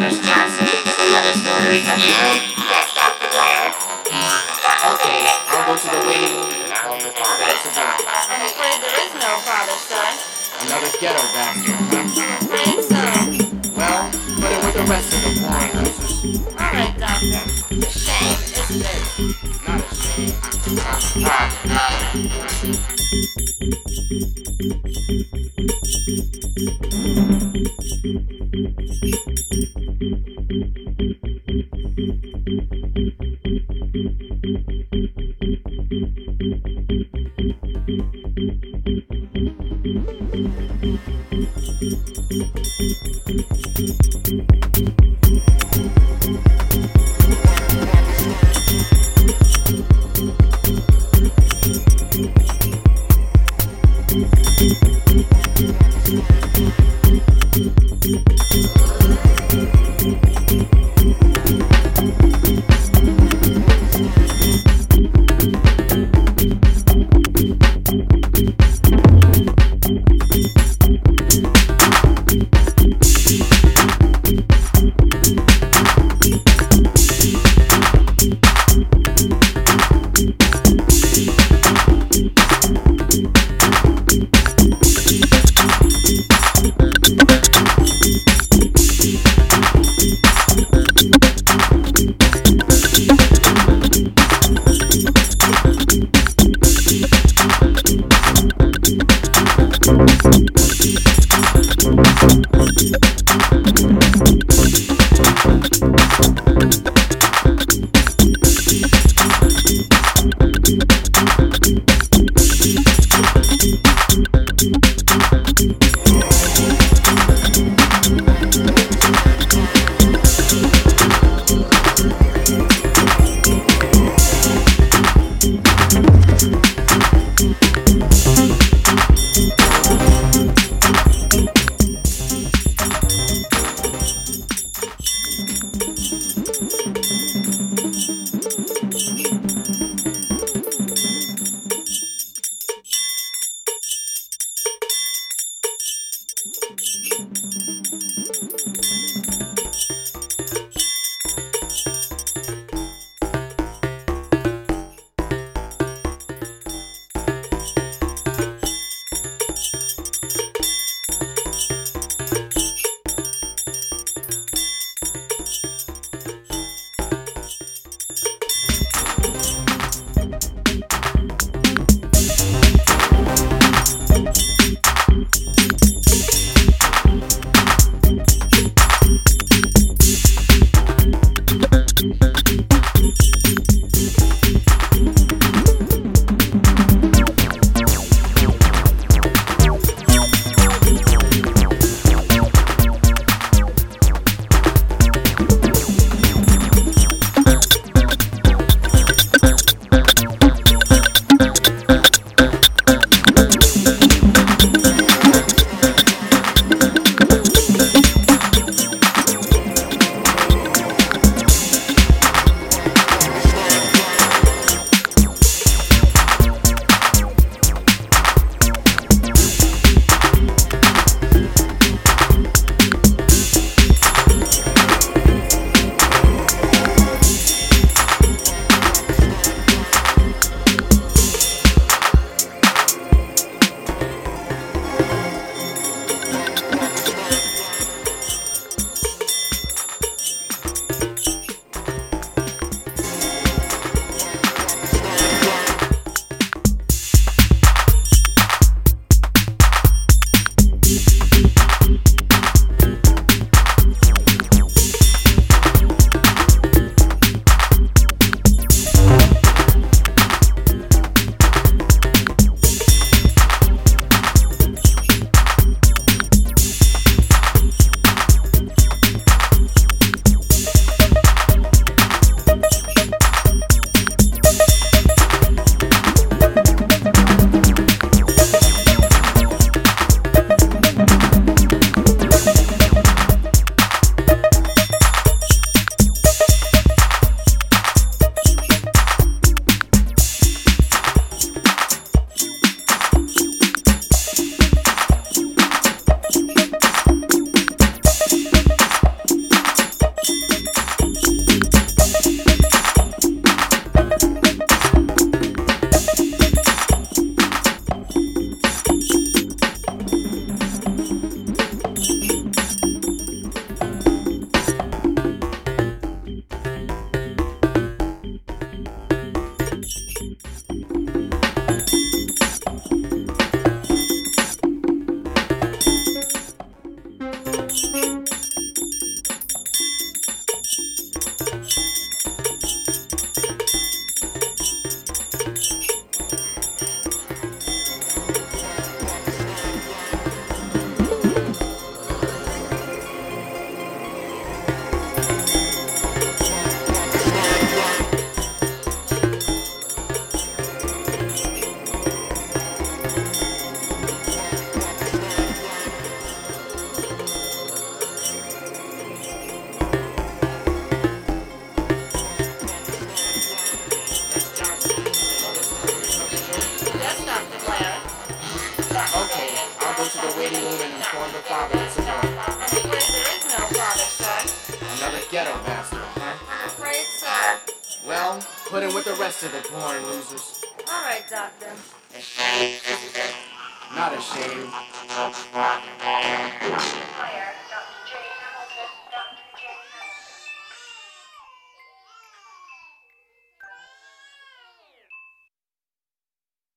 There's Johnson. Another story. That's not the plan. Okay, I'll go to the waiting room and call your father. That's about it. I'm afraid there is no father, son. Another ghetto bastard. huh? Afraid so. Well, put it with the rest of the boring losers. All right, doctor. Shame, isn't it? Not a shame. I'm proud. there is no son. Another ghetto bastard, huh? I'm afraid so. Well, put him with the rest of the porn losers. All right, doctor. Not ashamed. Fire.